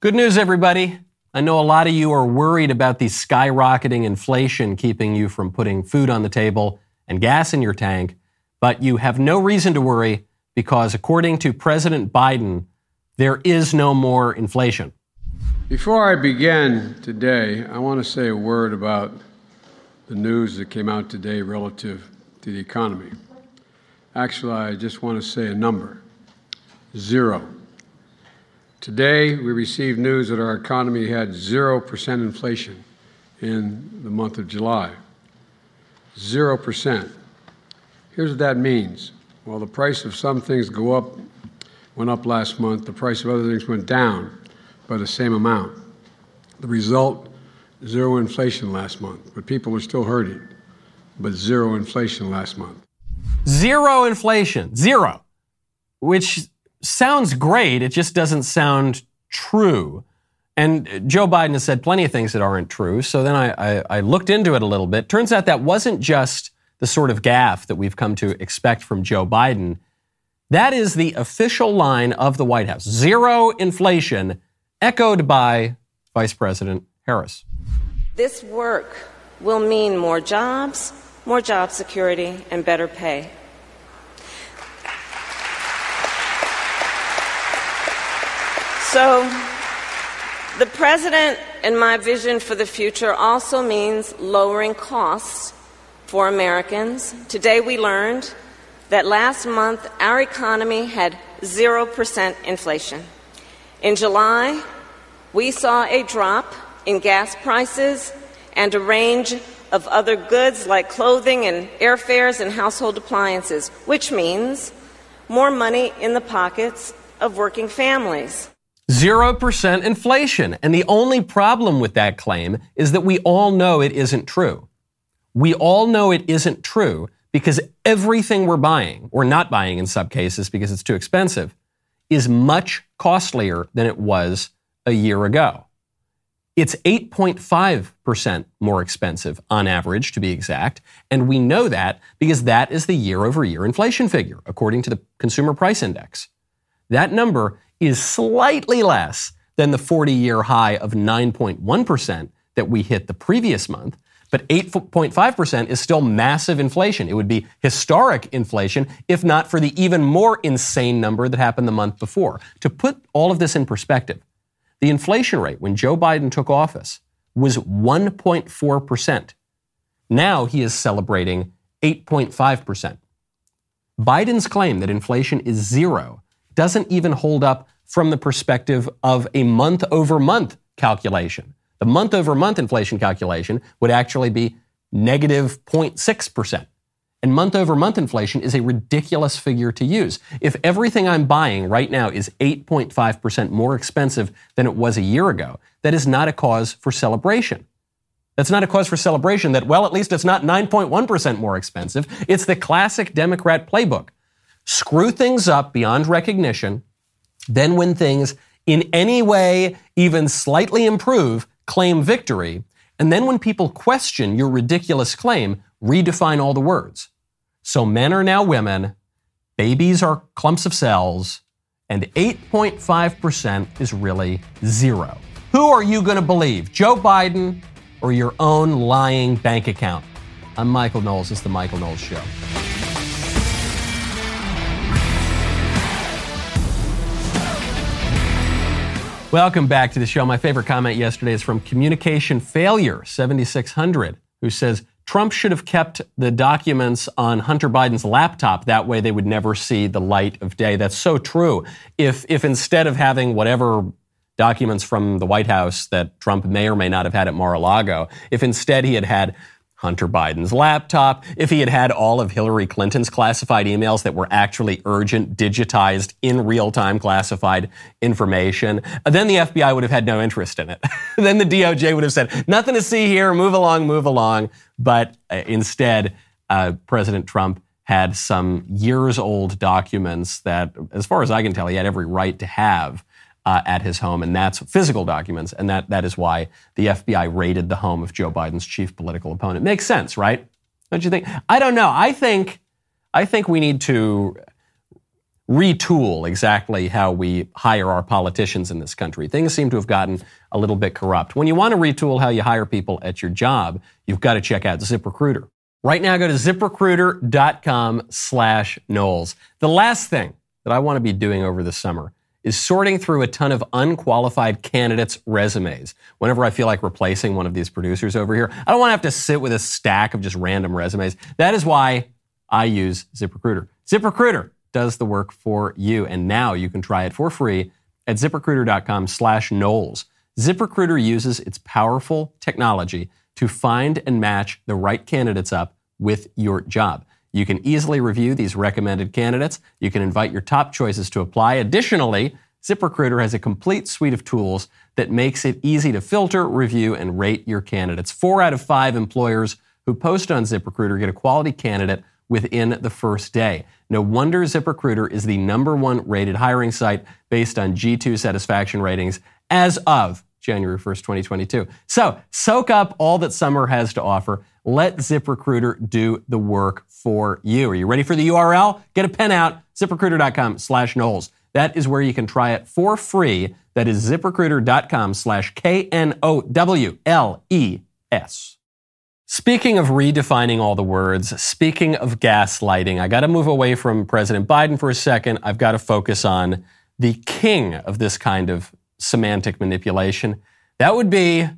Good news, everybody. I know a lot of you are worried about the skyrocketing inflation keeping you from putting food on the table and gas in your tank, but you have no reason to worry because, according to President Biden, there is no more inflation. Before I begin today, I want to say a word about the news that came out today relative to the economy. Actually, I just want to say a number zero. Today, we received news that our economy had 0% inflation in the month of July. 0%. Here's what that means. While the price of some things go up, went up last month, the price of other things went down by the same amount. The result, zero inflation last month, but people are still hurting. But zero inflation last month. Zero inflation. Zero. Which sounds great. It just doesn't sound true. And Joe Biden has said plenty of things that aren't true. So then I, I, I, looked into it a little bit. Turns out that wasn't just the sort of gaffe that we've come to expect from Joe Biden. That is the official line of the White House zero inflation, echoed by Vice President Harris. This work will mean more jobs, more job security, and better pay. So, the president and my vision for the future also means lowering costs for Americans. Today we learned that last month our economy had 0% inflation. In July, we saw a drop in gas prices and a range of other goods like clothing and airfares and household appliances, which means more money in the pockets of working families. 0% inflation. And the only problem with that claim is that we all know it isn't true. We all know it isn't true because everything we're buying, or not buying in some cases because it's too expensive, is much costlier than it was a year ago. It's 8.5% more expensive on average, to be exact. And we know that because that is the year over year inflation figure, according to the Consumer Price Index. That number is slightly less than the 40 year high of 9.1% that we hit the previous month. But 8.5% is still massive inflation. It would be historic inflation if not for the even more insane number that happened the month before. To put all of this in perspective, the inflation rate when Joe Biden took office was 1.4%. Now he is celebrating 8.5%. Biden's claim that inflation is zero doesn't even hold up from the perspective of a month over month calculation. The month over month inflation calculation would actually be negative 0.6%. And month over month inflation is a ridiculous figure to use. If everything I'm buying right now is 8.5% more expensive than it was a year ago, that is not a cause for celebration. That's not a cause for celebration that, well, at least it's not 9.1% more expensive. It's the classic Democrat playbook screw things up beyond recognition. Then, when things in any way even slightly improve, claim victory. And then, when people question your ridiculous claim, redefine all the words. So, men are now women, babies are clumps of cells, and 8.5% is really zero. Who are you going to believe, Joe Biden or your own lying bank account? I'm Michael Knowles. It's The Michael Knowles Show. Welcome back to the show. My favorite comment yesterday is from Communication Failure 7600, who says Trump should have kept the documents on Hunter Biden's laptop. That way they would never see the light of day. That's so true. If, if instead of having whatever documents from the White House that Trump may or may not have had at Mar-a-Lago, if instead he had had Hunter Biden's laptop, if he had had all of Hillary Clinton's classified emails that were actually urgent, digitized, in real time classified information, then the FBI would have had no interest in it. then the DOJ would have said, nothing to see here, move along, move along. But uh, instead, uh, President Trump had some years old documents that, as far as I can tell, he had every right to have uh, at his home, and that's physical documents, and that, that is why the FBI raided the home of Joe Biden's chief political opponent. Makes sense, right? Don't you think? I don't know. I think, I think we need to retool exactly how we hire our politicians in this country. Things seem to have gotten a little bit corrupt. When you want to retool how you hire people at your job, you've got to check out ZipRecruiter. Right now, go to ziprecruiter.com slash Knowles. The last thing that I want to be doing over the summer is sorting through a ton of unqualified candidates' resumes. Whenever I feel like replacing one of these producers over here, I don't want to have to sit with a stack of just random resumes. That is why I use ZipRecruiter. ZipRecruiter does the work for you, and now you can try it for free at ziprecruiter.com slash Knowles. ZipRecruiter uses its powerful technology to find and match the right candidates up with your job. You can easily review these recommended candidates. You can invite your top choices to apply. Additionally, ZipRecruiter has a complete suite of tools that makes it easy to filter, review, and rate your candidates. Four out of five employers who post on ZipRecruiter get a quality candidate within the first day. No wonder ZipRecruiter is the number one rated hiring site based on G2 satisfaction ratings as of January 1st, 2022. So soak up all that summer has to offer. Let ZipRecruiter do the work for you. Are you ready for the URL? Get a pen out, ziprecruiter.com slash Knowles. That is where you can try it for free. That is ziprecruiter.com slash K-N-O-W-L-E-S. Speaking of redefining all the words, speaking of gaslighting, I got to move away from President Biden for a second. I've got to focus on the king of this kind of semantic manipulation. That would be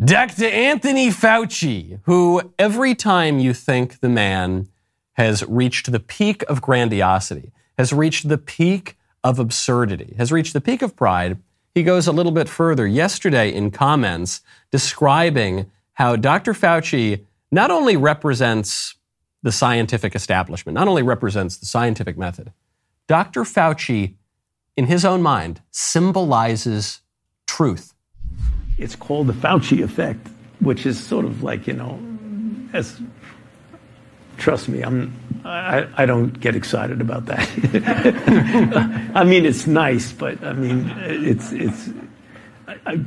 Dr. Anthony Fauci, who every time you think the man has reached the peak of grandiosity, has reached the peak of absurdity, has reached the peak of pride, he goes a little bit further. Yesterday, in comments describing how Dr. Fauci not only represents the scientific establishment, not only represents the scientific method, Dr. Fauci, in his own mind, symbolizes truth. It's called the Fauci effect, which is sort of like, you know, as trust me, I'm I, I don't get excited about that. I mean, it's nice, but I mean, it's it's I, I,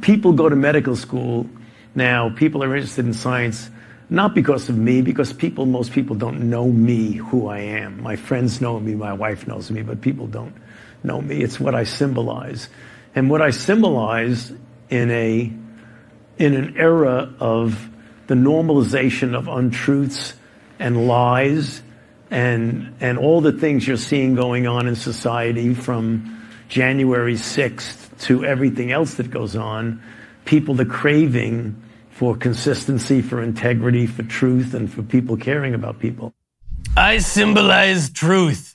people go to medical school now, people are interested in science not because of me, because people, most people don't know me, who I am. My friends know me, my wife knows me, but people don't know me. It's what I symbolize. And what I symbolize in a in an era of the normalization of untruths and lies and and all the things you're seeing going on in society from January 6th to everything else that goes on, people the craving for consistency, for integrity, for truth, and for people caring about people. I symbolize truth.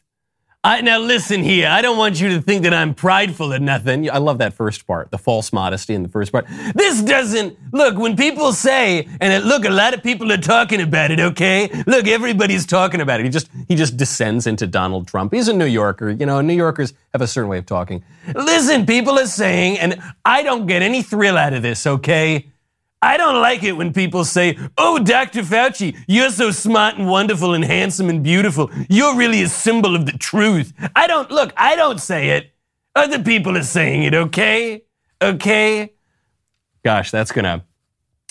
I, now listen here. I don't want you to think that I'm prideful or nothing. I love that first part, the false modesty in the first part. This doesn't look when people say, and it, look, a lot of people are talking about it. Okay, look, everybody's talking about it. He just he just descends into Donald Trump. He's a New Yorker. You know, New Yorkers have a certain way of talking. Listen, people are saying, and I don't get any thrill out of this. Okay. I don't like it when people say, Oh, Dr. Fauci, you're so smart and wonderful and handsome and beautiful. You're really a symbol of the truth. I don't, look, I don't say it. Other people are saying it, okay? Okay? Gosh, that's gonna,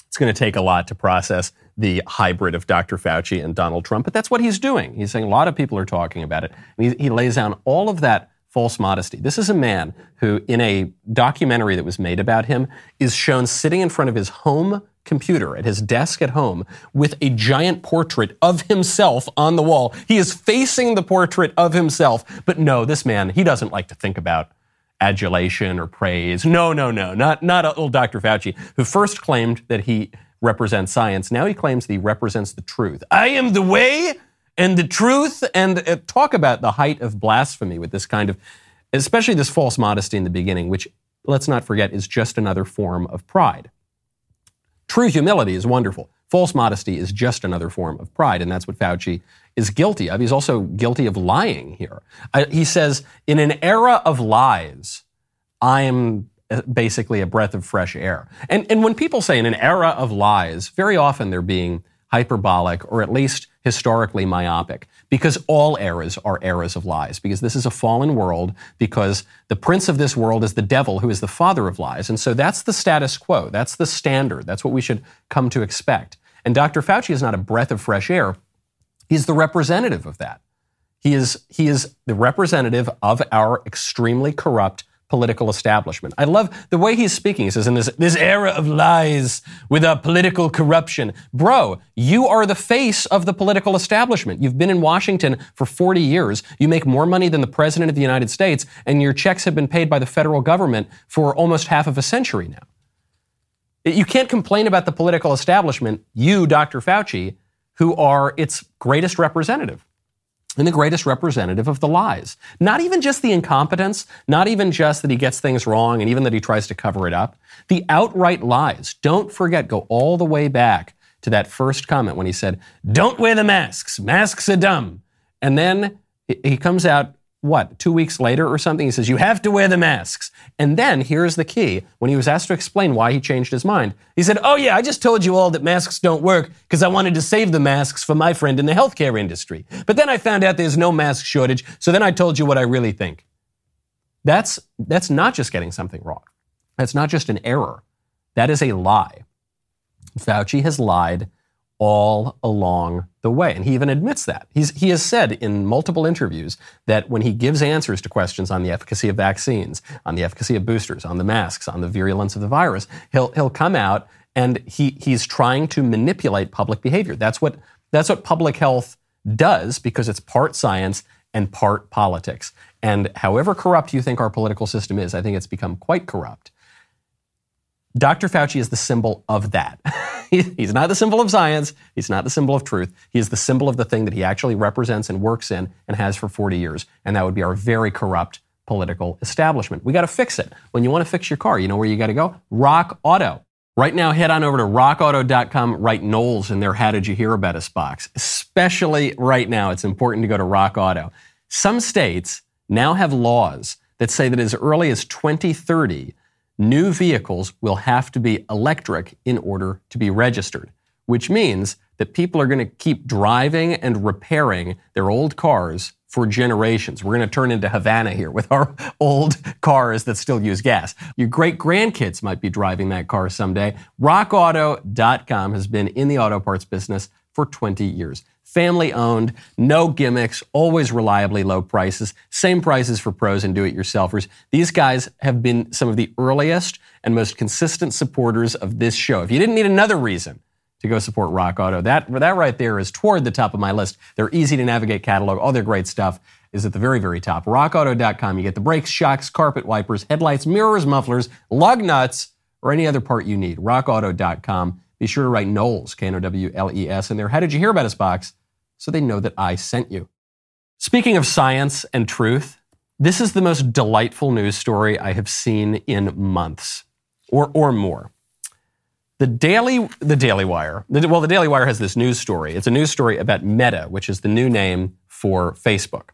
it's gonna take a lot to process the hybrid of Dr. Fauci and Donald Trump, but that's what he's doing. He's saying a lot of people are talking about it. And he, he lays down all of that false modesty. This is a man who, in a documentary that was made about him, is shown sitting in front of his home computer at his desk at home with a giant portrait of himself on the wall. He is facing the portrait of himself. But no, this man, he doesn't like to think about adulation or praise. No, no, no, not, not old Dr. Fauci, who first claimed that he represents science. Now he claims that he represents the truth. I am the way, and the truth and uh, talk about the height of blasphemy with this kind of, especially this false modesty in the beginning, which let's not forget is just another form of pride. True humility is wonderful. False modesty is just another form of pride, and that's what Fauci is guilty of. He's also guilty of lying here. I, he says, in an era of lies, I am uh, basically a breath of fresh air. And, and when people say in an era of lies, very often they're being hyperbolic or at least historically myopic because all eras are eras of lies because this is a fallen world because the prince of this world is the devil who is the father of lies. And so that's the status quo. That's the standard. That's what we should come to expect. And dr fauci is not a breath of fresh air. He's the representative of that. He is, he is the representative of our extremely corrupt political establishment. I love the way he's speaking. He says, in this, this era of lies with a political corruption. Bro, you are the face of the political establishment. You've been in Washington for 40 years. You make more money than the President of the United States, and your checks have been paid by the federal government for almost half of a century now. You can't complain about the political establishment, you, Dr. Fauci, who are its greatest representative and the greatest representative of the lies. Not even just the incompetence, not even just that he gets things wrong and even that he tries to cover it up. The outright lies. Don't forget, go all the way back to that first comment when he said, Don't wear the masks. Masks are dumb. And then he comes out what, two weeks later or something, he says, You have to wear the masks. And then here's the key when he was asked to explain why he changed his mind, he said, Oh, yeah, I just told you all that masks don't work because I wanted to save the masks for my friend in the healthcare industry. But then I found out there's no mask shortage, so then I told you what I really think. That's, that's not just getting something wrong. That's not just an error. That is a lie. Fauci has lied all along the way. And he even admits that. He's, he has said in multiple interviews that when he gives answers to questions on the efficacy of vaccines, on the efficacy of boosters, on the masks, on the virulence of the virus, he'll, he'll come out and he, he's trying to manipulate public behavior. That's what, that's what public health does because it's part science and part politics. And however corrupt you think our political system is, I think it's become quite corrupt. Dr. Fauci is the symbol of that. he's not the symbol of science. He's not the symbol of truth. He is the symbol of the thing that he actually represents and works in and has for 40 years. And that would be our very corrupt political establishment. We got to fix it. When you want to fix your car, you know where you got to go? Rock Auto. Right now, head on over to rockauto.com, write Knowles in their How Did You Hear About Us box. Especially right now, it's important to go to Rock Auto. Some states now have laws that say that as early as 2030, new vehicles will have to be electric in order to be registered, which means that people are going to keep driving and repairing their old cars for generations. We're going to turn into Havana here with our old cars that still use gas. Your great grandkids might be driving that car someday. RockAuto.com has been in the auto parts business for 20 years family owned, no gimmicks, always reliably low prices, same prices for pros and do it yourselfers. These guys have been some of the earliest and most consistent supporters of this show. If you didn't need another reason to go support Rock Auto, that, that right there is toward the top of my list. They're easy to navigate catalog, all their great stuff is at the very, very top. RockAuto.com. You get the brakes, shocks, carpet wipers, headlights, mirrors, mufflers, lug nuts, or any other part you need. RockAuto.com. Be sure to write Knowles, K N O W L E S, in there. How did you hear about us box? so they know that I sent you. Speaking of science and truth, this is the most delightful news story I have seen in months or, or more. The Daily, the Daily Wire, the, well, the Daily Wire has this news story. It's a news story about Meta, which is the new name for Facebook.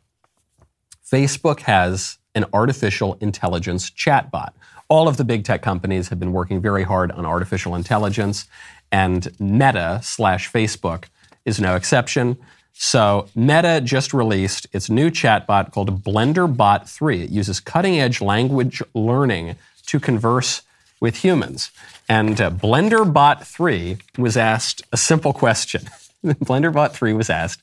Facebook has an artificial intelligence chatbot. All of the big tech companies have been working very hard on artificial intelligence, and Meta slash Facebook is no exception. So Meta just released its new chatbot called BlenderBot 3. It uses cutting edge language learning to converse with humans. And uh, BlenderBot 3 was asked a simple question. BlenderBot 3 was asked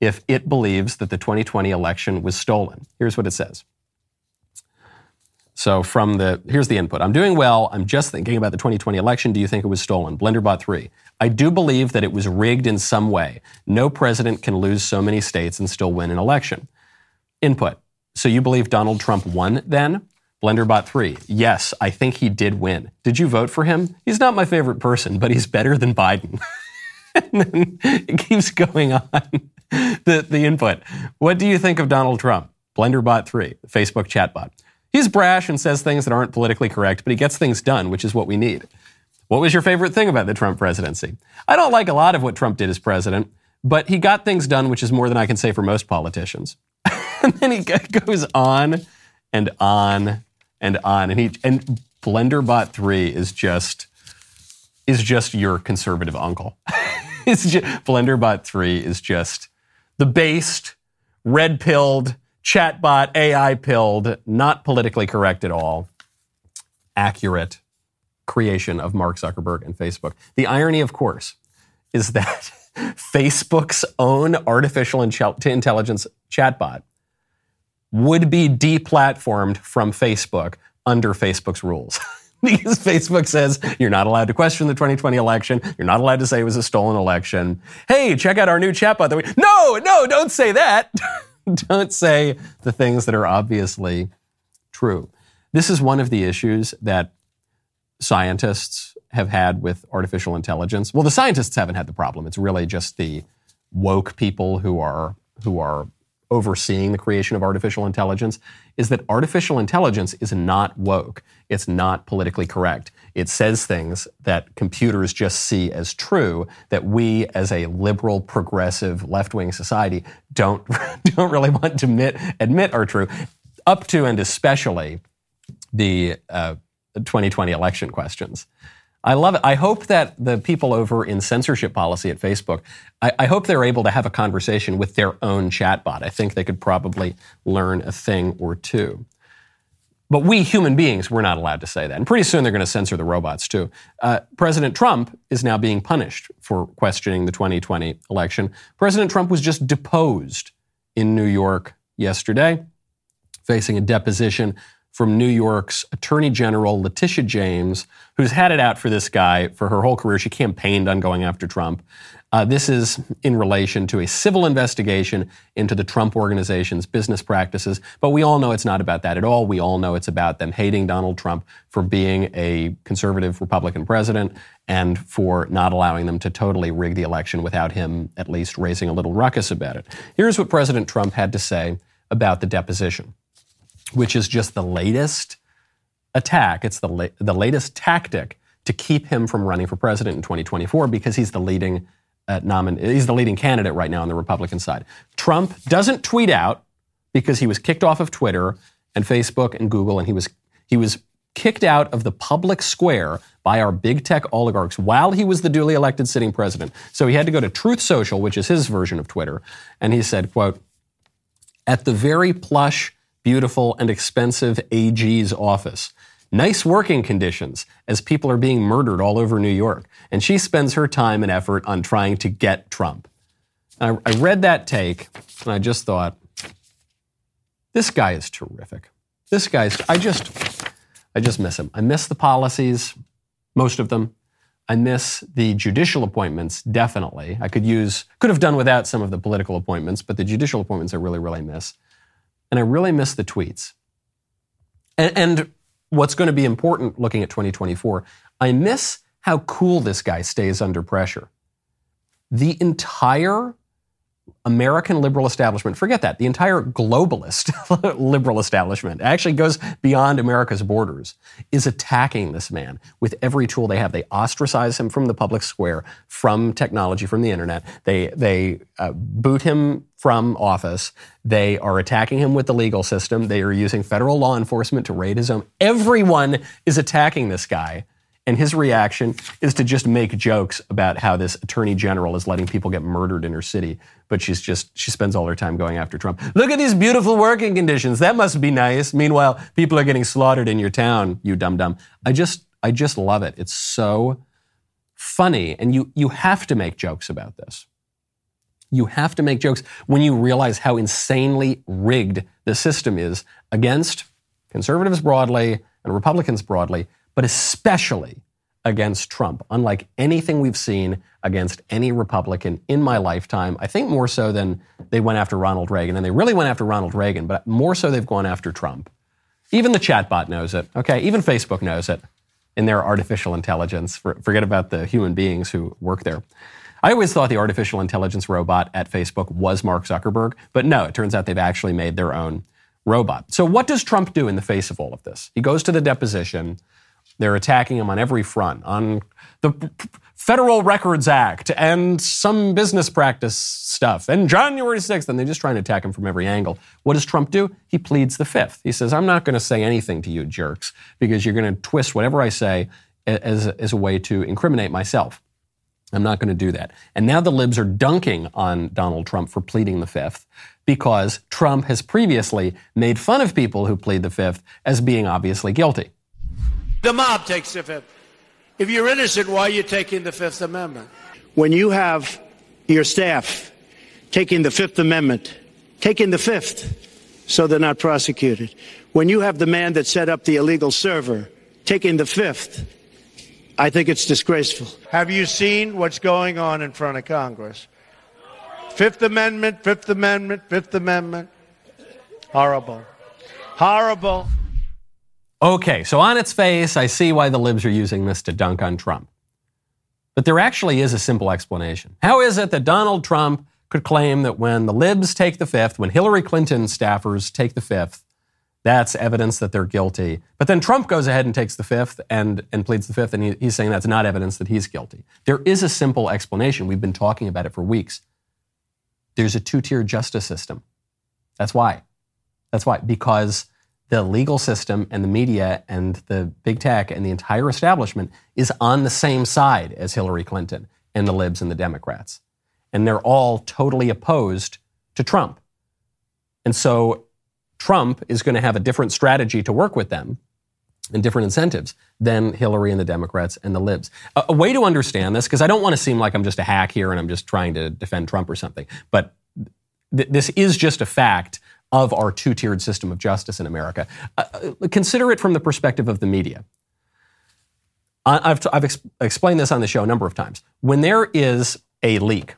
if it believes that the 2020 election was stolen. Here's what it says. So from the here's the input. I'm doing well. I'm just thinking about the 2020 election. Do you think it was stolen? BlenderBot 3. I do believe that it was rigged in some way. No president can lose so many states and still win an election. Input. So you believe Donald Trump won then? BlenderBot 3. Yes, I think he did win. Did you vote for him? He's not my favorite person, but he's better than Biden. and it keeps going on. the, the input. What do you think of Donald Trump? BlenderBot 3, Facebook chatbot. He's brash and says things that aren't politically correct, but he gets things done, which is what we need. What was your favorite thing about the Trump presidency? I don't like a lot of what Trump did as president, but he got things done, which is more than I can say for most politicians. and then he goes on and on and on, and he and BlenderBot three is just is just your conservative uncle. it's just, BlenderBot three is just the based, red pilled, chatbot, AI pilled, not politically correct at all, accurate creation of Mark Zuckerberg and Facebook. The irony, of course, is that Facebook's own artificial intelligence chatbot would be deplatformed from Facebook under Facebook's rules. because Facebook says you're not allowed to question the 2020 election. You're not allowed to say it was a stolen election. Hey, check out our new chatbot. That we, no, no, don't say that. don't say the things that are obviously true. This is one of the issues that scientists have had with artificial intelligence. Well, the scientists haven't had the problem. It's really just the woke people who are who are overseeing the creation of artificial intelligence is that artificial intelligence is not woke. It's not politically correct. It says things that computers just see as true that we as a liberal, progressive, left-wing society don't don't really want to admit admit are true up to and especially the uh, 2020 election questions. I love it. I hope that the people over in censorship policy at Facebook, I, I, hope they're able to have a conversation with their own chatbot. I think they could probably learn a thing or two. But we human beings, we're not allowed to say that. And pretty soon they're going to censor the robots too. Uh, President Trump is now being punished for questioning the 2020 election. President Trump was just deposed in New York yesterday, facing a deposition from New York's Attorney General Letitia James, who's had it out for this guy for her whole career. She campaigned on going after Trump. Uh, this is in relation to a civil investigation into the Trump organization's business practices. But we all know it's not about that at all. We all know it's about them hating Donald Trump for being a conservative Republican president and for not allowing them to totally rig the election without him at least raising a little ruckus about it. Here's what President Trump had to say about the deposition which is just the latest attack. It's the, la- the latest tactic to keep him from running for president in 2024 because he's the leading uh, nomin- he's the leading candidate right now on the Republican side. Trump doesn't tweet out because he was kicked off of Twitter and Facebook and Google, and he was he was kicked out of the public square by our big tech oligarchs while he was the duly elected sitting president. So he had to go to Truth Social, which is his version of Twitter, and he said, "quote At the very plush." Beautiful, and expensive AG's office. Nice working conditions as people are being murdered all over New York. And she spends her time and effort on trying to get Trump. I, I read that take and I just thought, this guy is terrific. This guy's, I just, I just miss him. I miss the policies, most of them. I miss the judicial appointments, definitely. I could use, could have done without some of the political appointments, but the judicial appointments I really, really miss and I really miss the tweets. And, and what's going to be important looking at 2024, I miss how cool this guy stays under pressure. The entire American liberal establishment, forget that, the entire globalist liberal establishment actually goes beyond America's borders, is attacking this man with every tool they have. They ostracize him from the public square, from technology, from the internet. They, they uh, boot him from office. They are attacking him with the legal system. They are using federal law enforcement to raid his home. Everyone is attacking this guy. And his reaction is to just make jokes about how this attorney general is letting people get murdered in her city. But she's just, she spends all her time going after Trump. Look at these beautiful working conditions. That must be nice. Meanwhile, people are getting slaughtered in your town, you dum dum. I just, I just love it. It's so funny. And you, you have to make jokes about this. You have to make jokes when you realize how insanely rigged the system is against conservatives broadly and Republicans broadly but especially against Trump, unlike anything we've seen against any Republican in my lifetime. I think more so than they went after Ronald Reagan, and they really went after Ronald Reagan, but more so they've gone after Trump. Even the chatbot knows it, okay? Even Facebook knows it in their artificial intelligence. Forget about the human beings who work there. I always thought the artificial intelligence robot at Facebook was Mark Zuckerberg, but no, it turns out they've actually made their own robot. So, what does Trump do in the face of all of this? He goes to the deposition. They're attacking him on every front, on the Federal Records Act and some business practice stuff, and January 6th, and they're just trying to attack him from every angle. What does Trump do? He pleads the fifth. He says, I'm not going to say anything to you jerks because you're going to twist whatever I say as, as a way to incriminate myself. I'm not going to do that. And now the libs are dunking on Donald Trump for pleading the fifth because Trump has previously made fun of people who plead the fifth as being obviously guilty. The mob takes the fifth. If you're innocent, why are you taking the Fifth Amendment? when you have your staff taking the Fifth Amendment, taking the Fifth so they're not prosecuted, when you have the man that set up the illegal server taking the Fifth, I think it's disgraceful. Have you seen what's going on in front of Congress? Fifth Amendment, Fifth Amendment, Fifth Amendment. Horrible. Horrible. Okay, so on its face, I see why the libs are using this to dunk on Trump. But there actually is a simple explanation. How is it that Donald Trump could claim that when the libs take the fifth, when Hillary Clinton staffers take the fifth, that's evidence that they're guilty. But then Trump goes ahead and takes the fifth and, and pleads the fifth, and he, he's saying that's not evidence that he's guilty. There is a simple explanation. We've been talking about it for weeks. There's a two tier justice system. That's why. That's why. Because the legal system and the media and the big tech and the entire establishment is on the same side as Hillary Clinton and the libs and the Democrats. And they're all totally opposed to Trump. And so Trump is going to have a different strategy to work with them and different incentives than Hillary and the Democrats and the libs. A, a way to understand this, because I don't want to seem like I'm just a hack here and I'm just trying to defend Trump or something, but th- this is just a fact of our two tiered system of justice in America. Uh, uh, consider it from the perspective of the media. I've, t- I've ex- explained this on the show a number of times. When there is a leak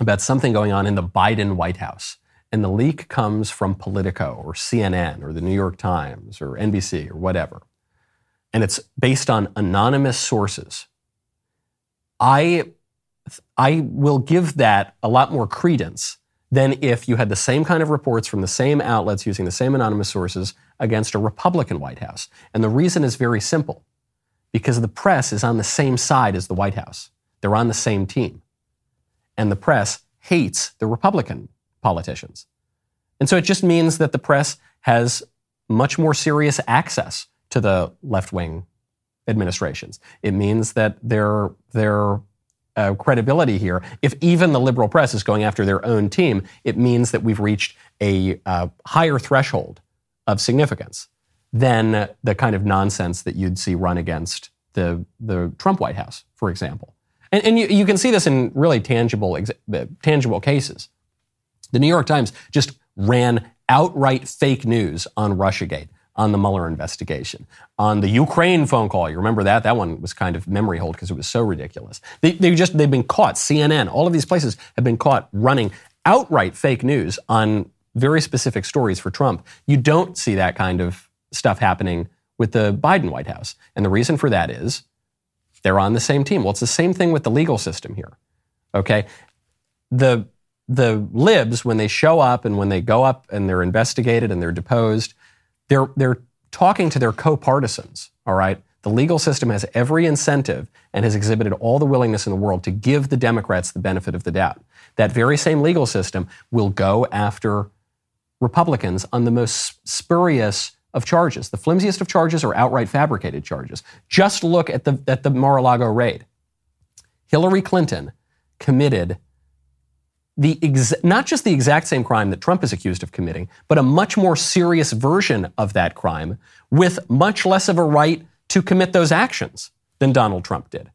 about something going on in the Biden White House, and the leak comes from Politico or CNN or the New York Times or NBC or whatever, and it's based on anonymous sources, I, I will give that a lot more credence than if you had the same kind of reports from the same outlets using the same anonymous sources against a Republican White House. And the reason is very simple because the press is on the same side as the White House, they're on the same team. And the press hates the Republican politicians. And so it just means that the press has much more serious access to the left wing administrations. It means that their uh, credibility here. If even the liberal press is going after their own team, it means that we've reached a uh, higher threshold of significance than the kind of nonsense that you'd see run against the, the Trump White House, for example. And, and you, you can see this in really tangible, uh, tangible cases. The New York Times just ran outright fake news on Russiagate on the Mueller investigation, on the Ukraine phone call. You remember that? That one was kind of memory hold because it was so ridiculous. They, they just they've been caught. CNN, all of these places have been caught running outright fake news on very specific stories for Trump. You don't see that kind of stuff happening with the Biden White House, and the reason for that is they're on the same team. Well, it's the same thing with the legal system here. Okay, the the libs when they show up and when they go up and they're investigated and they're deposed they're, they're talking to their co-partisans, all right? The legal system has every incentive and has exhibited all the willingness in the world to give the Democrats the benefit of the doubt. That very same legal system will go after Republicans on the most spurious of charges. The flimsiest of charges are outright fabricated charges. Just look at the, at the Mar-a-Lago raid. Hillary Clinton committed the ex- not just the exact same crime that Trump is accused of committing, but a much more serious version of that crime with much less of a right to commit those actions than Donald Trump did.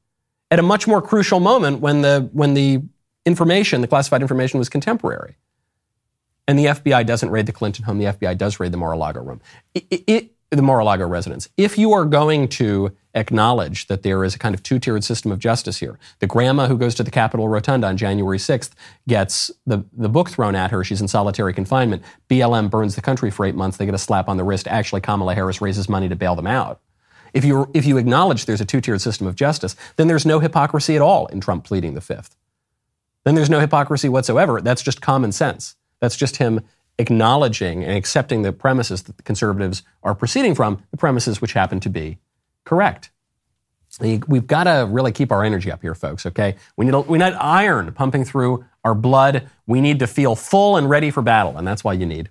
At a much more crucial moment when the, when the information, the classified information was contemporary. And the FBI doesn't raid the Clinton home, the FBI does raid the Mar-a-Lago room. It, it, the Mar-a-Lago residence. If you are going to acknowledge that there is a kind of two-tiered system of justice here, the grandma who goes to the Capitol Rotunda on January 6th gets the, the book thrown at her. She's in solitary confinement. BLM burns the country for eight months. They get a slap on the wrist. Actually, Kamala Harris raises money to bail them out. If you, if you acknowledge there's a two-tiered system of justice, then there's no hypocrisy at all in Trump pleading the fifth. Then there's no hypocrisy whatsoever. That's just common sense. That's just him acknowledging and accepting the premises that the conservatives are proceeding from, the premises which happen to be correct. We've got to really keep our energy up here, folks, okay? We need, we need iron pumping through our blood. We need to feel full and ready for battle, and that's why you need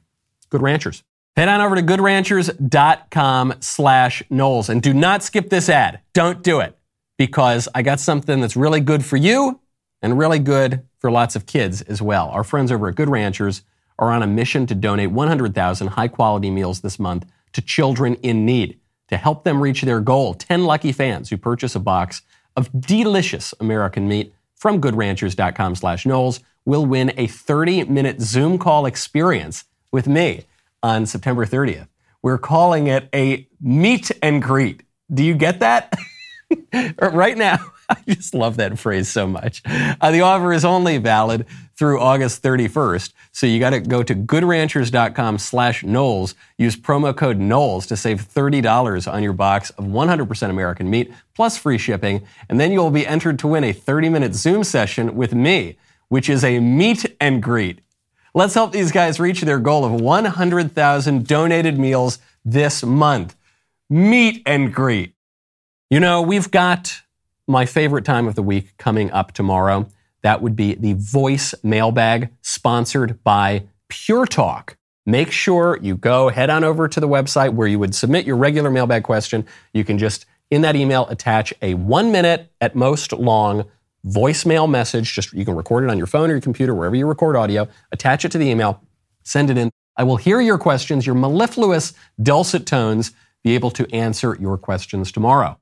Good Ranchers. Head on over to goodranchers.com slash Knowles, and do not skip this ad. Don't do it, because I got something that's really good for you and really good for lots of kids as well. Our friends over at Good Ranchers are on a mission to donate 100,000 high quality meals this month to children in need. To help them reach their goal, 10 lucky fans who purchase a box of delicious American meat from goodranchers.com slash Knowles will win a 30 minute Zoom call experience with me on September 30th. We're calling it a meet and greet. Do you get that? right now, I just love that phrase so much. Uh, the offer is only valid through August 31st. So you got to go to goodranchers.com slash Knowles. Use promo code Knowles to save $30 on your box of 100% American meat plus free shipping. And then you'll be entered to win a 30 minute Zoom session with me, which is a meet and greet. Let's help these guys reach their goal of 100,000 donated meals this month. Meet and greet. You know, we've got my favorite time of the week coming up tomorrow. That would be the voice mailbag sponsored by Pure Talk. Make sure you go head on over to the website where you would submit your regular mailbag question. You can just in that email attach a one minute at most long voicemail message. Just you can record it on your phone or your computer, wherever you record audio, attach it to the email, send it in. I will hear your questions, your mellifluous, dulcet tones, be able to answer your questions tomorrow.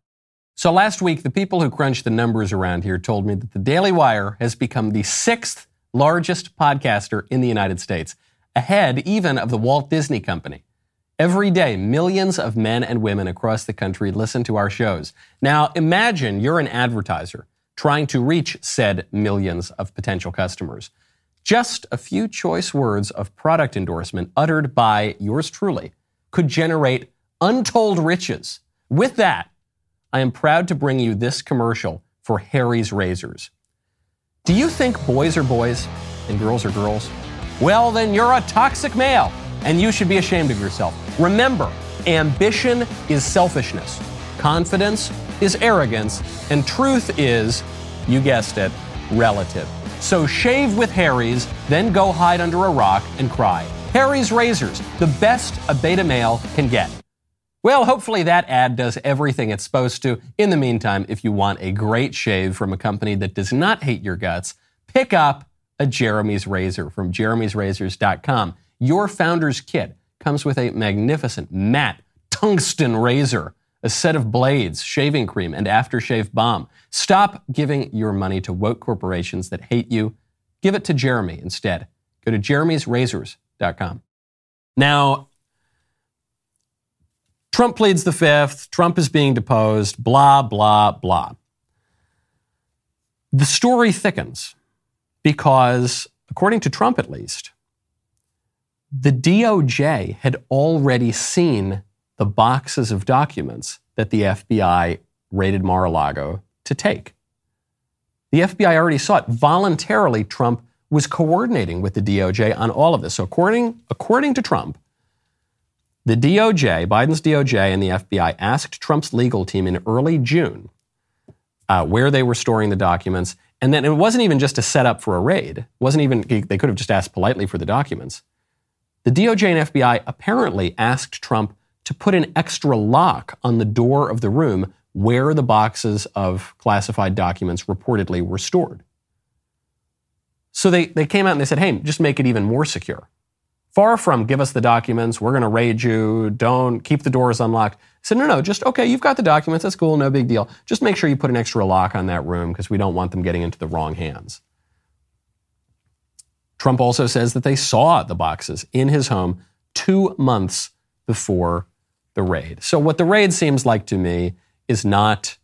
So last week, the people who crunch the numbers around here told me that the Daily Wire has become the sixth largest podcaster in the United States, ahead even of the Walt Disney Company. Every day, millions of men and women across the country listen to our shows. Now, imagine you're an advertiser trying to reach said millions of potential customers. Just a few choice words of product endorsement uttered by yours truly could generate untold riches. With that, I am proud to bring you this commercial for Harry's Razors. Do you think boys are boys and girls are girls? Well, then you're a toxic male and you should be ashamed of yourself. Remember, ambition is selfishness, confidence is arrogance, and truth is, you guessed it, relative. So shave with Harry's, then go hide under a rock and cry. Harry's Razors, the best a beta male can get. Well, hopefully that ad does everything it's supposed to. In the meantime, if you want a great shave from a company that does not hate your guts, pick up a Jeremy's Razor from jeremy'srazors.com. Your founder's kit comes with a magnificent matte tungsten razor, a set of blades, shaving cream, and aftershave balm. Stop giving your money to woke corporations that hate you. Give it to Jeremy instead. Go to jeremy'srazors.com. Now, Trump pleads the fifth, Trump is being deposed, blah, blah, blah. The story thickens because, according to Trump at least, the DOJ had already seen the boxes of documents that the FBI raided Mar a Lago to take. The FBI already saw it. Voluntarily, Trump was coordinating with the DOJ on all of this. So, according, according to Trump, the DOJ, Biden's DOJ, and the FBI asked Trump's legal team in early June uh, where they were storing the documents. And then it wasn't even just a setup for a raid. It wasn't even, they could have just asked politely for the documents. The DOJ and FBI apparently asked Trump to put an extra lock on the door of the room where the boxes of classified documents reportedly were stored. So they, they came out and they said, hey, just make it even more secure. Far from give us the documents, we're going to raid you, don't keep the doors unlocked. I said, no, no, just okay, you've got the documents, that's cool, no big deal. Just make sure you put an extra lock on that room because we don't want them getting into the wrong hands. Trump also says that they saw the boxes in his home two months before the raid. So, what the raid seems like to me is not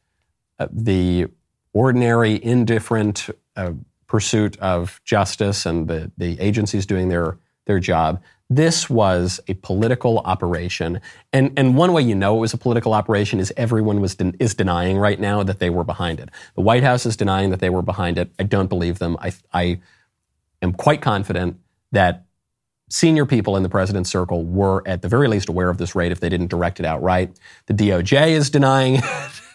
uh, the ordinary, indifferent uh, pursuit of justice and the, the agencies doing their their job. This was a political operation. And, and one way you know it was a political operation is everyone was de- is denying right now that they were behind it. The White House is denying that they were behind it. I don't believe them. I, I am quite confident that senior people in the president's circle were at the very least aware of this raid if they didn't direct it outright. The DOJ is denying. it.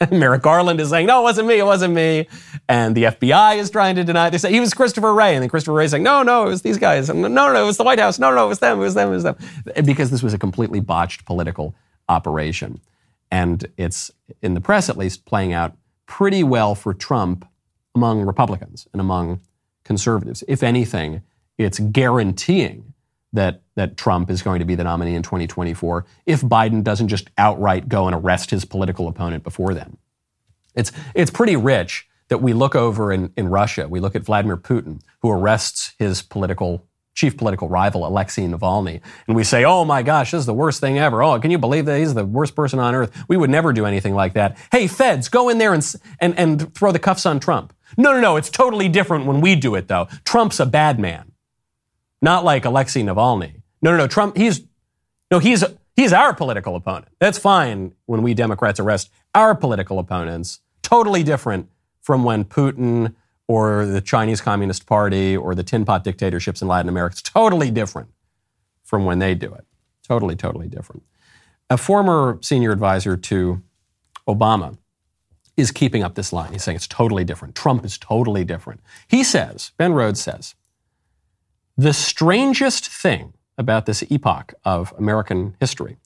Merrick Garland is saying, no, it wasn't me, it wasn't me. And the FBI is trying to deny it. They say he was Christopher Wray. And then Christopher Wray is saying, no, no, it was these guys. And, no, no, it was the White House. No, no, it was them, it was them, it was them. Because this was a completely botched political operation. And it's, in the press at least, playing out pretty well for Trump among Republicans and among conservatives. If anything, it's guaranteeing that that Trump is going to be the nominee in 2024 if Biden doesn't just outright go and arrest his political opponent before then. It's it's pretty rich that we look over in, in Russia, we look at Vladimir Putin, who arrests his political chief political rival, Alexei Navalny, and we say, oh my gosh, this is the worst thing ever. Oh, can you believe that he's the worst person on earth? We would never do anything like that. Hey, feds, go in there and, and, and throw the cuffs on Trump. No, no, no, it's totally different when we do it, though. Trump's a bad man. Not like Alexei Navalny. No, no, no, Trump, he's, no, he's, he's our political opponent. That's fine when we Democrats arrest our political opponents. Totally different from when Putin or the Chinese Communist Party or the tin pot dictatorships in Latin America. It's totally different from when they do it. Totally, totally different. A former senior advisor to Obama is keeping up this line. He's saying it's totally different. Trump is totally different. He says, Ben Rhodes says, the strangest thing about this epoch of American history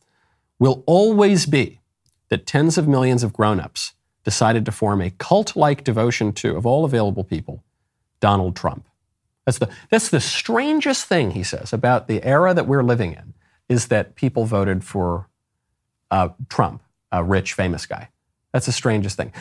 will always be that tens of millions of grown ups decided to form a cult like devotion to, of all available people, Donald Trump. That's the, that's the strangest thing, he says, about the era that we're living in, is that people voted for uh, Trump, a rich, famous guy. That's the strangest thing.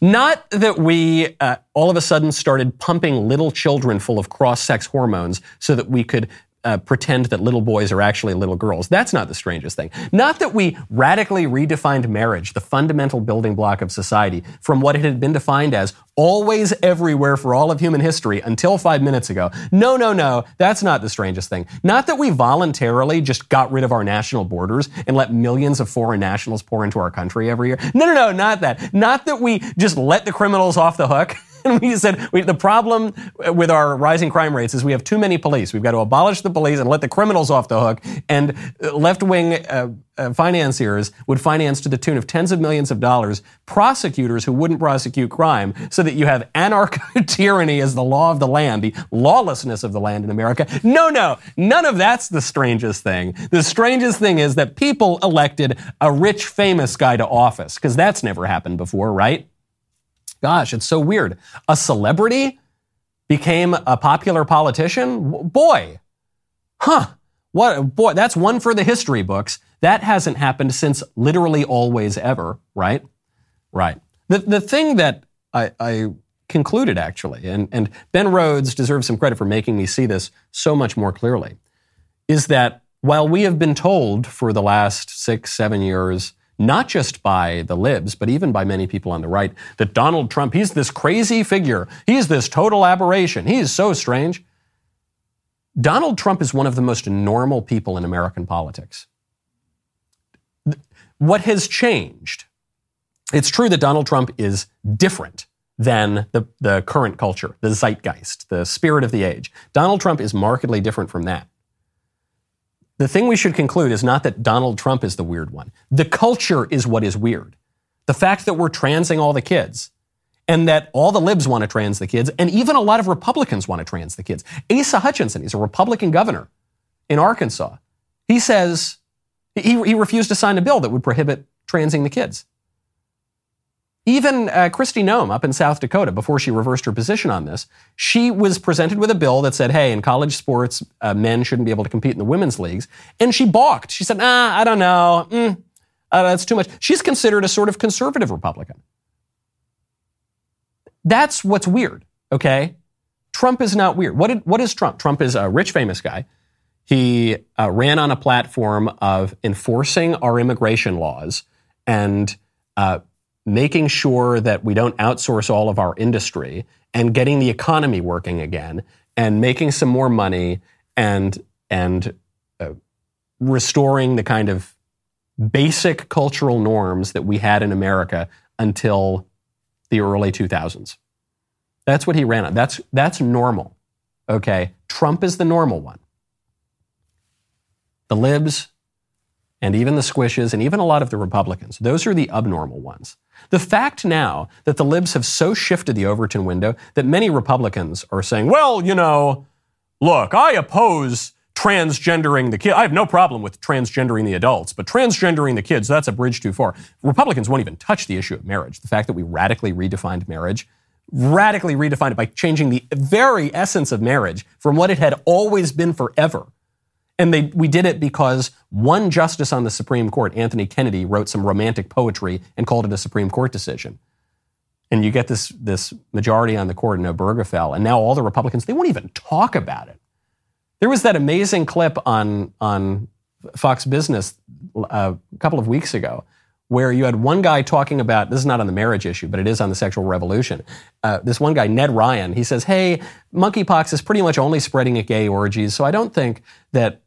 Not that we uh, all of a sudden started pumping little children full of cross sex hormones so that we could uh, pretend that little boys are actually little girls. That's not the strangest thing. Not that we radically redefined marriage, the fundamental building block of society, from what it had been defined as always everywhere for all of human history until five minutes ago. No, no, no, that's not the strangest thing. Not that we voluntarily just got rid of our national borders and let millions of foreign nationals pour into our country every year. No, no, no, not that. Not that we just let the criminals off the hook. and we said we, the problem with our rising crime rates is we have too many police. We've got to abolish the police and let the criminals off the hook. And left wing uh, uh, financiers would finance to the tune of tens of millions of dollars prosecutors who wouldn't prosecute crime so that you have anarcho tyranny as the law of the land, the lawlessness of the land in America. No, no, none of that's the strangest thing. The strangest thing is that people elected a rich, famous guy to office because that's never happened before, right? Gosh, it's so weird. A celebrity became a popular politician? Boy, huh. What, boy, that's one for the history books. That hasn't happened since literally always ever, right? Right. The, the thing that I, I concluded actually, and, and Ben Rhodes deserves some credit for making me see this so much more clearly, is that while we have been told for the last six, seven years not just by the libs, but even by many people on the right, that Donald Trump, he's this crazy figure. He's this total aberration. He is so strange. Donald Trump is one of the most normal people in American politics. What has changed? It's true that Donald Trump is different than the, the current culture, the zeitgeist, the spirit of the age. Donald Trump is markedly different from that. The thing we should conclude is not that Donald Trump is the weird one. The culture is what is weird. The fact that we're transing all the kids and that all the libs want to trans the kids and even a lot of Republicans want to trans the kids. Asa Hutchinson, he's a Republican governor in Arkansas. He says he, he refused to sign a bill that would prohibit transing the kids. Even uh, Kristi Noem up in South Dakota, before she reversed her position on this, she was presented with a bill that said, hey, in college sports, uh, men shouldn't be able to compete in the women's leagues. And she balked. She said, nah, I don't know. Mm, uh, that's too much. She's considered a sort of conservative Republican. That's what's weird, okay? Trump is not weird. What, did, what is Trump? Trump is a rich, famous guy. He uh, ran on a platform of enforcing our immigration laws and uh, making sure that we don't outsource all of our industry and getting the economy working again and making some more money and and uh, restoring the kind of basic cultural norms that we had in America until the early 2000s. That's what he ran on. That's that's normal. Okay? Trump is the normal one. The libs and even the squishes and even a lot of the Republicans, those are the abnormal ones. The fact now that the libs have so shifted the Overton window that many Republicans are saying, well, you know, look, I oppose transgendering the kid. I have no problem with transgendering the adults, but transgendering the kids, that's a bridge too far. Republicans won't even touch the issue of marriage. The fact that we radically redefined marriage, radically redefined it by changing the very essence of marriage from what it had always been forever and they, we did it because one justice on the Supreme Court, Anthony Kennedy, wrote some romantic poetry and called it a Supreme Court decision. and you get this, this majority on the court in Obergefell, and now all the Republicans, they won't even talk about it. There was that amazing clip on, on Fox Business uh, a couple of weeks ago where you had one guy talking about this is not on the marriage issue, but it is on the sexual revolution. Uh, this one guy, Ned Ryan, he says, "Hey, monkeypox is pretty much only spreading at gay orgies, so I don't think that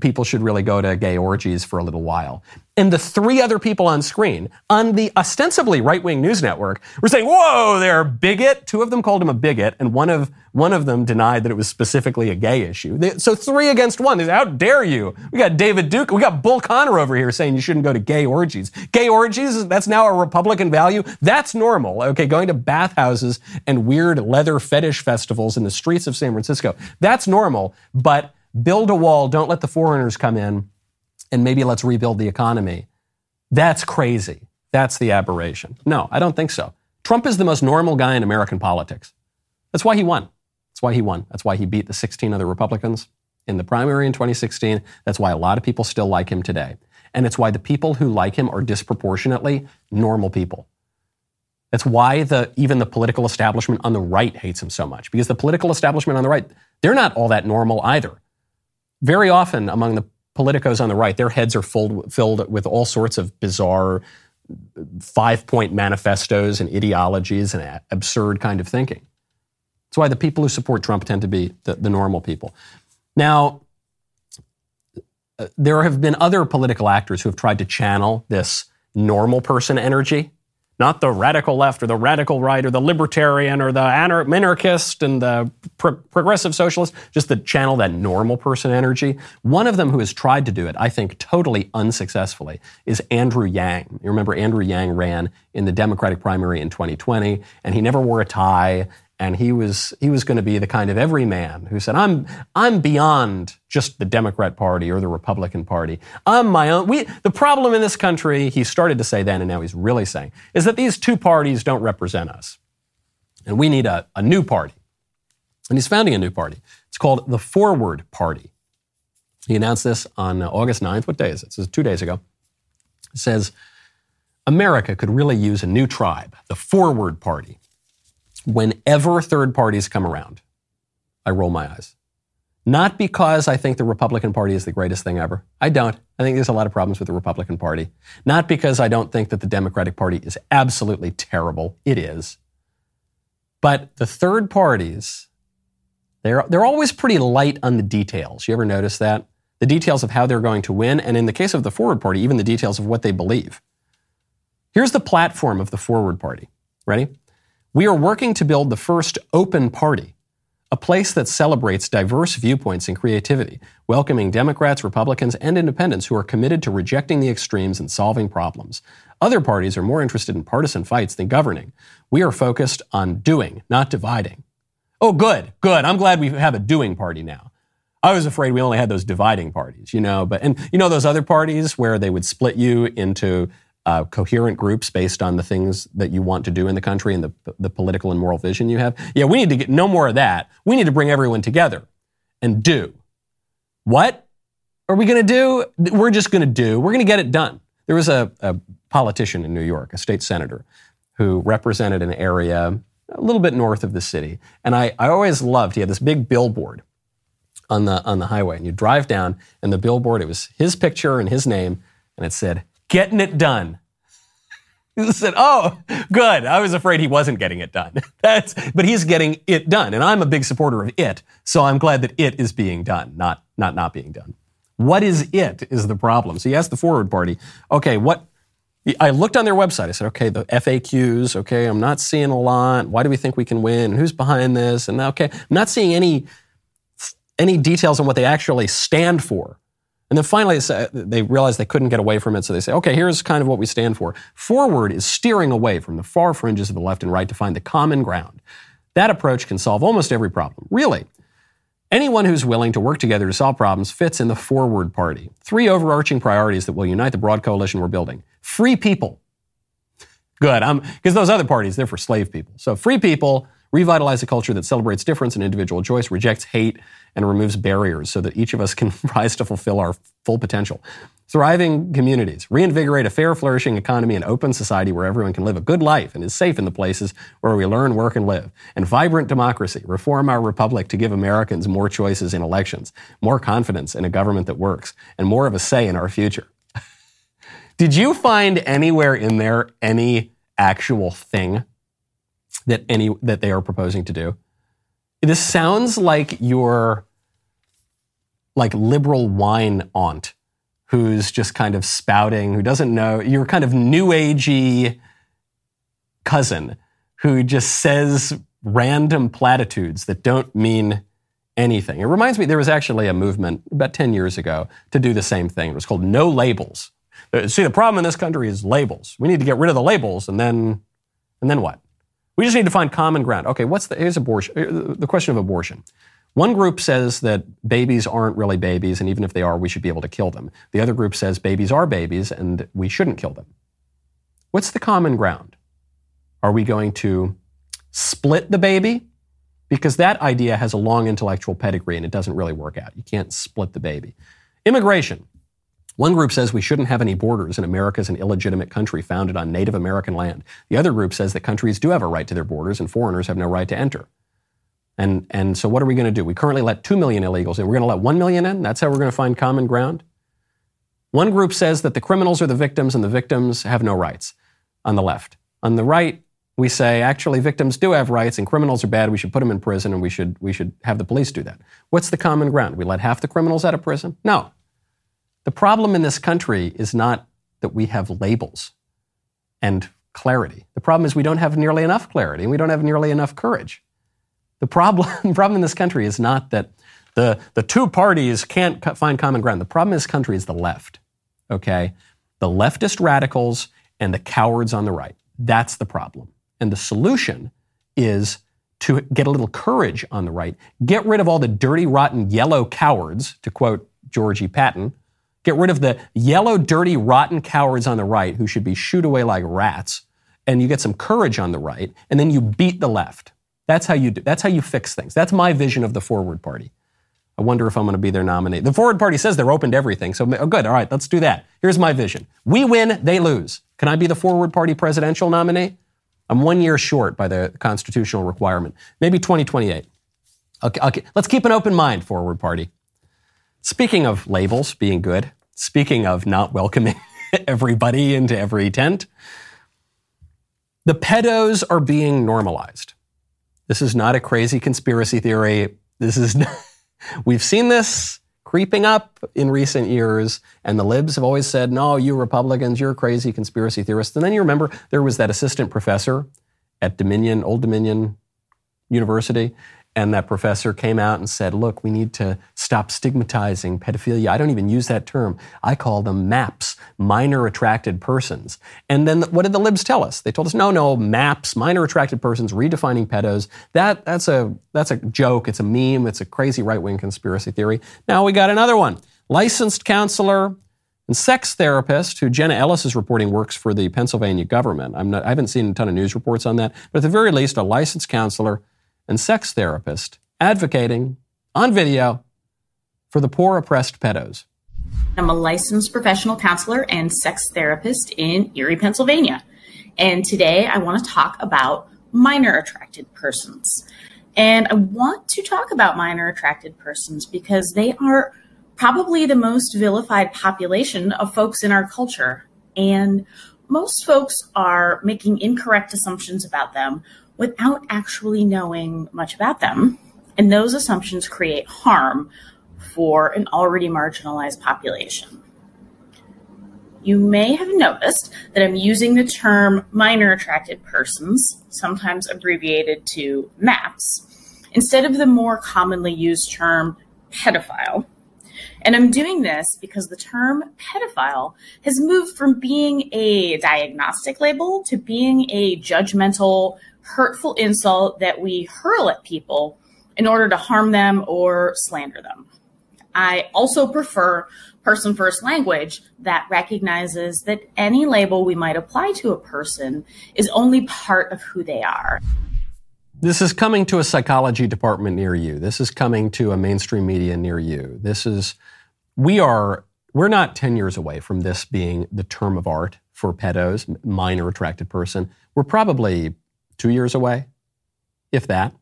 people should really go to gay orgies for a little while." And the three other people on screen on the ostensibly right-wing news network were saying, "Whoa, they're a bigot." Two of them called him a bigot, and one of one of them denied that it was specifically a gay issue. They, so three against one. How dare you? We got David Duke, we got Bull Connor over here saying you shouldn't go to gay orgies. Gay orgies, that's now a Republican value. That's normal. Okay, going to bathhouses and weird leather fetish festivals in the streets of San Francisco. That's normal, but build a wall, don't let the foreigners come in and maybe let's rebuild the economy. That's crazy. That's the aberration. No, I don't think so. Trump is the most normal guy in American politics. That's why he won. That's why he won. That's why he beat the 16 other Republicans in the primary in 2016. That's why a lot of people still like him today. And it's why the people who like him are disproportionately normal people. That's why the, even the political establishment on the right hates him so much, because the political establishment on the right, they're not all that normal either. Very often among the politicos on the right, their heads are filled, filled with all sorts of bizarre five point manifestos and ideologies and absurd kind of thinking. That's why the people who support Trump tend to be the, the normal people. Now, uh, there have been other political actors who have tried to channel this normal person energy not the radical left or the radical right or the libertarian or the anarchist and the pro- progressive socialist, just to channel that normal person energy. One of them who has tried to do it, I think totally unsuccessfully, is Andrew Yang. You remember Andrew Yang ran in the Democratic primary in 2020, and he never wore a tie and he was he was going to be the kind of everyman who said i'm i'm beyond just the democrat party or the republican party. I'm my own we the problem in this country he started to say then and now he's really saying is that these two parties don't represent us. And we need a, a new party. And he's founding a new party. It's called the forward party. He announced this on uh, august 9th what day is it? This is two days ago. It says america could really use a new tribe the forward party whenever third parties come around, I roll my eyes. Not because I think the Republican Party is the greatest thing ever. I don't. I think there's a lot of problems with the Republican Party. Not because I don't think that the Democratic Party is absolutely terrible. It is. But the third parties, they're, they're always pretty light on the details. You ever notice that? The details of how they're going to win, and in the case of the Forward Party, even the details of what they believe. Here's the platform of the Forward Party. Ready? We are working to build the first open party, a place that celebrates diverse viewpoints and creativity, welcoming Democrats, Republicans, and independents who are committed to rejecting the extremes and solving problems. Other parties are more interested in partisan fights than governing. We are focused on doing, not dividing. Oh, good, good. I'm glad we have a doing party now. I was afraid we only had those dividing parties, you know, but, and you know, those other parties where they would split you into uh, coherent groups based on the things that you want to do in the country and the, the political and moral vision you have. Yeah, we need to get no more of that. We need to bring everyone together and do. What are we going to do? We're just going to do. We're going to get it done. There was a, a politician in New York, a state senator, who represented an area a little bit north of the city. And I, I always loved, he had this big billboard on the, on the highway. And you drive down, and the billboard, it was his picture and his name, and it said, getting it done. He said, "Oh, good. I was afraid he wasn't getting it done. That's, but he's getting it done, and I'm a big supporter of it. So I'm glad that it is being done, not not not being done. What is it? Is the problem? So he asked the Forward Party, okay, what? I looked on their website. I said, okay, the FAQs. Okay, I'm not seeing a lot. Why do we think we can win? And Who's behind this? And okay, I'm not seeing any any details on what they actually stand for. And then finally, uh, they realize they couldn't get away from it, so they say, okay, here's kind of what we stand for. Forward is steering away from the far fringes of the left and right to find the common ground. That approach can solve almost every problem. Really. Anyone who's willing to work together to solve problems fits in the Forward Party. Three overarching priorities that will unite the broad coalition we're building. Free people. Good. Um, because those other parties, they're for slave people. So free people, Revitalize a culture that celebrates difference and individual choice, rejects hate, and removes barriers so that each of us can rise to fulfill our full potential. Thriving communities, reinvigorate a fair, flourishing economy and open society where everyone can live a good life and is safe in the places where we learn, work, and live. And vibrant democracy, reform our republic to give Americans more choices in elections, more confidence in a government that works, and more of a say in our future. Did you find anywhere in there any actual thing that any that they are proposing to do? This sounds like your like liberal wine aunt who's just kind of spouting, who doesn't know, your kind of new agey cousin who just says random platitudes that don't mean anything. It reminds me, there was actually a movement about 10 years ago to do the same thing. It was called No Labels. Uh, see, the problem in this country is labels. We need to get rid of the labels and then, and then what? We just need to find common ground. Okay, what's the, here's abortion, uh, the question of abortion. One group says that babies aren't really babies, and even if they are, we should be able to kill them. The other group says babies are babies, and we shouldn't kill them. What's the common ground? Are we going to split the baby? Because that idea has a long intellectual pedigree and it doesn't really work out. You can't split the baby. Immigration. One group says we shouldn't have any borders and America is an illegitimate country founded on Native American land. The other group says that countries do have a right to their borders and foreigners have no right to enter. And, and so what are we going to do? We currently let 2 million illegals in. We're going to let 1 million in? That's how we're going to find common ground? One group says that the criminals are the victims and the victims have no rights on the left. On the right, we say actually victims do have rights and criminals are bad. We should put them in prison and we should, we should have the police do that. What's the common ground? We let half the criminals out of prison? No. The problem in this country is not that we have labels and clarity. The problem is we don't have nearly enough clarity and we don't have nearly enough courage. The problem, problem in this country is not that the, the two parties can't find common ground. The problem in this country is the left, okay? The leftist radicals and the cowards on the right. That's the problem. And the solution is to get a little courage on the right, get rid of all the dirty, rotten, yellow cowards, to quote Georgie Patton, Get rid of the yellow, dirty, rotten cowards on the right who should be shooed away like rats, and you get some courage on the right, and then you beat the left. That's how you do. That's how you fix things. That's my vision of the Forward Party. I wonder if I'm going to be their nominee. The Forward Party says they're open to everything, so oh, good. All right, let's do that. Here's my vision: we win, they lose. Can I be the Forward Party presidential nominee? I'm one year short by the constitutional requirement. Maybe 2028. Okay, okay. Let's keep an open mind, Forward Party. Speaking of labels being good, Speaking of not welcoming everybody into every tent, the pedos are being normalized. This is not a crazy conspiracy theory. This is, we've seen this creeping up in recent years, and the libs have always said, no, you Republicans, you're crazy conspiracy theorists. And then you remember there was that assistant professor at Dominion, Old Dominion University, and that professor came out and said, look, we need to stop stigmatizing pedophilia. I don't even use that term. I call them MAPS, minor attracted persons. And then what did the libs tell us? They told us, no, no, MAPS, minor attracted persons, redefining pedos. That, that's, a, that's a joke. It's a meme. It's a crazy right wing conspiracy theory. Now we got another one. Licensed counselor and sex therapist, who Jenna Ellis is reporting works for the Pennsylvania government. I'm not, I haven't seen a ton of news reports on that, but at the very least, a licensed counselor and sex therapist advocating on video for the poor oppressed pedos. I'm a licensed professional counselor and sex therapist in Erie, Pennsylvania. And today I want to talk about minor attracted persons. And I want to talk about minor attracted persons because they are probably the most vilified population of folks in our culture. And most folks are making incorrect assumptions about them without actually knowing much about them. And those assumptions create harm for an already marginalized population. You may have noticed that I'm using the term minor attracted persons, sometimes abbreviated to MAPS, instead of the more commonly used term pedophile. And I'm doing this because the term pedophile has moved from being a diagnostic label to being a judgmental, hurtful insult that we hurl at people in order to harm them or slander them. I also prefer person first language that recognizes that any label we might apply to a person is only part of who they are. This is coming to a psychology department near you. This is coming to a mainstream media near you. This is, we are, we're not 10 years away from this being the term of art for pedos, minor attracted person. We're probably two years away, if that.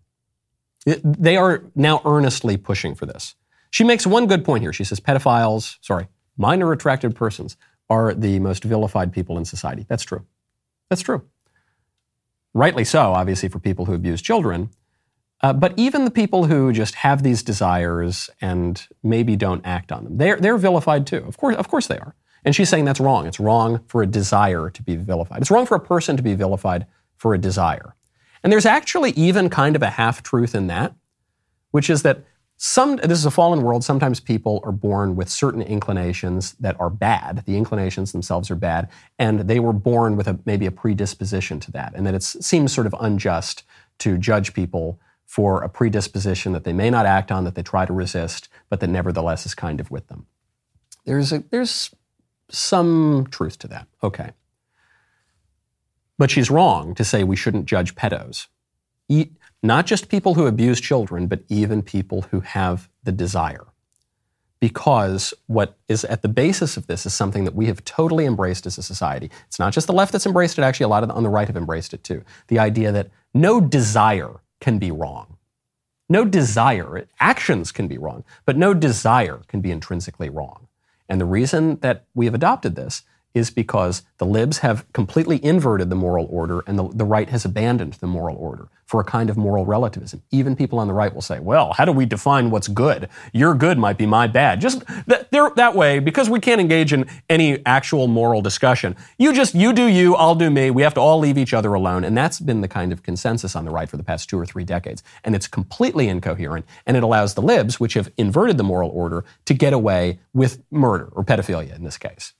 They are now earnestly pushing for this. She makes one good point here. She says pedophiles, sorry, minor attracted persons are the most vilified people in society. That's true. That's true. Rightly so, obviously, for people who abuse children. Uh, but even the people who just have these desires and maybe don't act on them, they're, they're vilified too. Of course, of course they are. And she's saying that's wrong. It's wrong for a desire to be vilified. It's wrong for a person to be vilified for a desire. And there's actually even kind of a half truth in that, which is that some, this is a fallen world. Sometimes people are born with certain inclinations that are bad. The inclinations themselves are bad, and they were born with a, maybe a predisposition to that. And that it seems sort of unjust to judge people for a predisposition that they may not act on, that they try to resist, but that nevertheless is kind of with them. There's, a, there's some truth to that. Okay. But she's wrong to say we shouldn't judge pedos. Not just people who abuse children, but even people who have the desire. Because what is at the basis of this is something that we have totally embraced as a society. It's not just the left that's embraced it, actually, a lot of the, on the right have embraced it too. The idea that no desire can be wrong. No desire, actions can be wrong, but no desire can be intrinsically wrong. And the reason that we have adopted this is because the libs have completely inverted the moral order and the, the right has abandoned the moral order for a kind of moral relativism. Even people on the right will say, well, how do we define what's good? Your good might be my bad. Just that, that way, because we can't engage in any actual moral discussion. You just, you do you, I'll do me. We have to all leave each other alone. And that's been the kind of consensus on the right for the past two or three decades. And it's completely incoherent. And it allows the libs, which have inverted the moral order, to get away with murder or pedophilia in this case.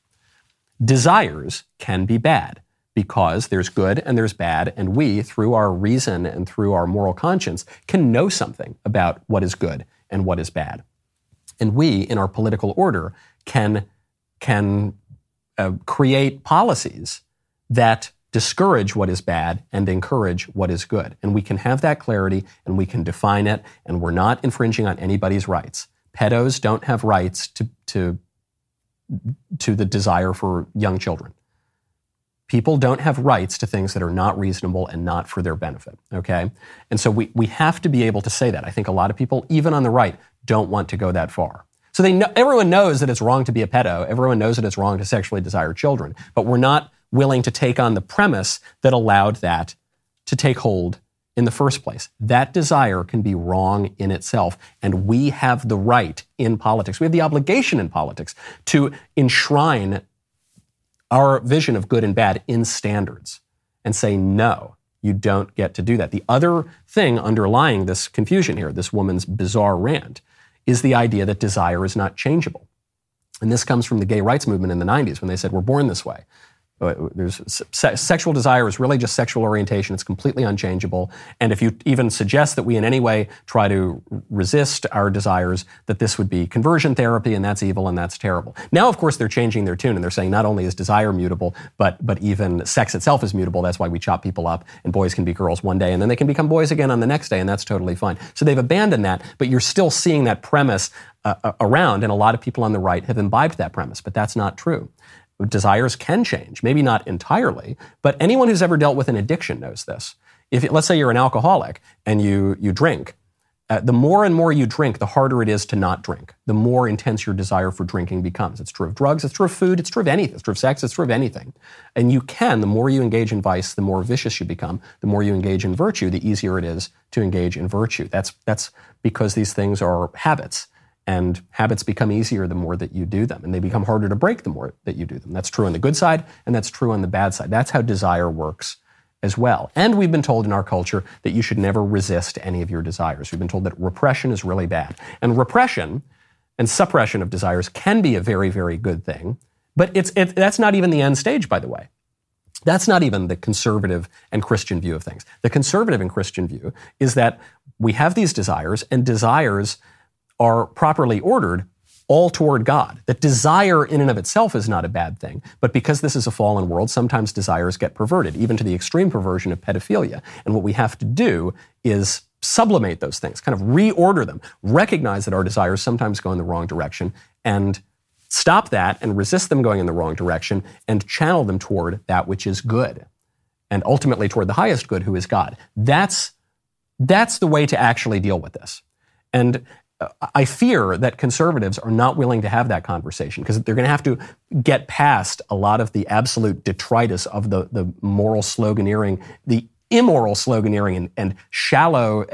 Desires can be bad because there's good and there's bad, and we, through our reason and through our moral conscience, can know something about what is good and what is bad. And we, in our political order, can, can uh, create policies that discourage what is bad and encourage what is good. And we can have that clarity and we can define it, and we're not infringing on anybody's rights. Pedos don't have rights to, to to the desire for young children. People don't have rights to things that are not reasonable and not for their benefit, okay? And so we, we have to be able to say that. I think a lot of people, even on the right, don't want to go that far. So they know, everyone knows that it's wrong to be a pedo. Everyone knows that it's wrong to sexually desire children. But we're not willing to take on the premise that allowed that to take hold in the first place. That desire can be wrong in itself. And we have the right in politics, we have the obligation in politics to enshrine our vision of good and bad in standards and say, no, you don't get to do that. The other thing underlying this confusion here, this woman's bizarre rant, is the idea that desire is not changeable. And this comes from the gay rights movement in the 90s when they said, we're born this way. Uh, there's se- sexual desire is really just sexual orientation. It's completely unchangeable. And if you even suggest that we in any way try to resist our desires, that this would be conversion therapy, and that's evil and that's terrible. Now, of course, they're changing their tune and they're saying not only is desire mutable, but but even sex itself is mutable. That's why we chop people up, and boys can be girls one day, and then they can become boys again on the next day, and that's totally fine. So they've abandoned that, but you're still seeing that premise uh, around, and a lot of people on the right have imbibed that premise, but that's not true desires can change. Maybe not entirely, but anyone who's ever dealt with an addiction knows this. If let's say you're an alcoholic and you you drink, uh, the more and more you drink, the harder it is to not drink. The more intense your desire for drinking becomes. It's true of drugs, it's true of food, it's true of anything. It's true of sex, it's true of anything. And you can, the more you engage in vice, the more vicious you become. The more you engage in virtue, the easier it is to engage in virtue. That's, that's because these things are habits. And habits become easier the more that you do them, and they become harder to break the more that you do them. That's true on the good side, and that's true on the bad side. That's how desire works as well. And we've been told in our culture that you should never resist any of your desires. We've been told that repression is really bad. And repression and suppression of desires can be a very, very good thing, but it's, it, that's not even the end stage, by the way. That's not even the conservative and Christian view of things. The conservative and Christian view is that we have these desires, and desires are properly ordered, all toward God. That desire in and of itself is not a bad thing, but because this is a fallen world, sometimes desires get perverted, even to the extreme perversion of pedophilia. And what we have to do is sublimate those things, kind of reorder them, recognize that our desires sometimes go in the wrong direction, and stop that and resist them going in the wrong direction and channel them toward that which is good and ultimately toward the highest good who is God. That's that's the way to actually deal with this. And I fear that conservatives are not willing to have that conversation because they're going to have to get past a lot of the absolute detritus of the, the moral sloganeering, the immoral sloganeering, and, and shallow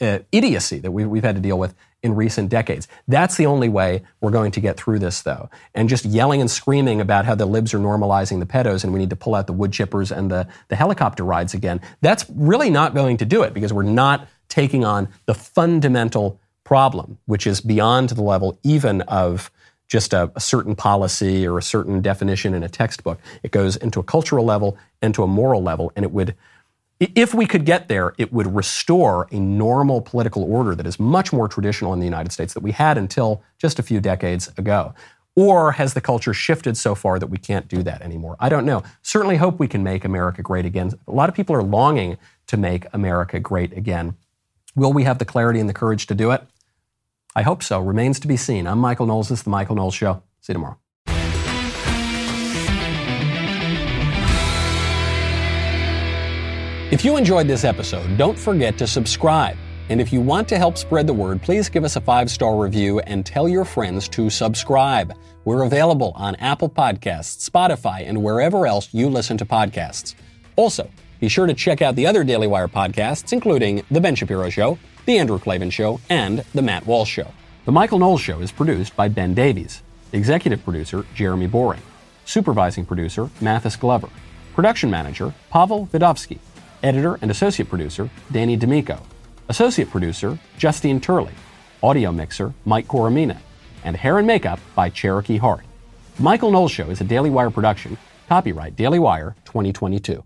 uh, idiocy that we, we've had to deal with in recent decades. That's the only way we're going to get through this, though. And just yelling and screaming about how the libs are normalizing the pedos and we need to pull out the wood chippers and the, the helicopter rides again, that's really not going to do it because we're not taking on the fundamental problem, which is beyond the level even of just a, a, certain policy or a certain definition in a textbook. It goes into a cultural level, and to a moral level, and it would if we could get there, it would restore a normal political order that is much more traditional in the United States that we had until just a few decades ago. Or has the culture shifted so far that we can't do that anymore? I don't know. Certainly hope we can make America great again. A lot of people are longing to make America great again. Will we have the clarity and the courage to do it? I hope so. Remains to be seen. I'm Michael Knowles. This is The Michael Knowles Show. See you tomorrow. If you enjoyed this episode, don't forget to subscribe. And if you want to help spread the word, please give us a five star review and tell your friends to subscribe. We're available on Apple Podcasts, Spotify, and wherever else you listen to podcasts. Also, be sure to check out the other Daily Wire podcasts, including The Ben Shapiro Show, The Andrew Klavan Show, and The Matt Walsh Show. The Michael Knowles Show is produced by Ben Davies, executive producer Jeremy Boring, supervising producer Mathis Glover, production manager Pavel Vidovsky. Editor and associate producer, Danny D'Amico. Associate producer, Justine Turley. Audio mixer, Mike Coromina. And hair and makeup by Cherokee Hart. Michael Knowles Show is a Daily Wire production. Copyright Daily Wire 2022.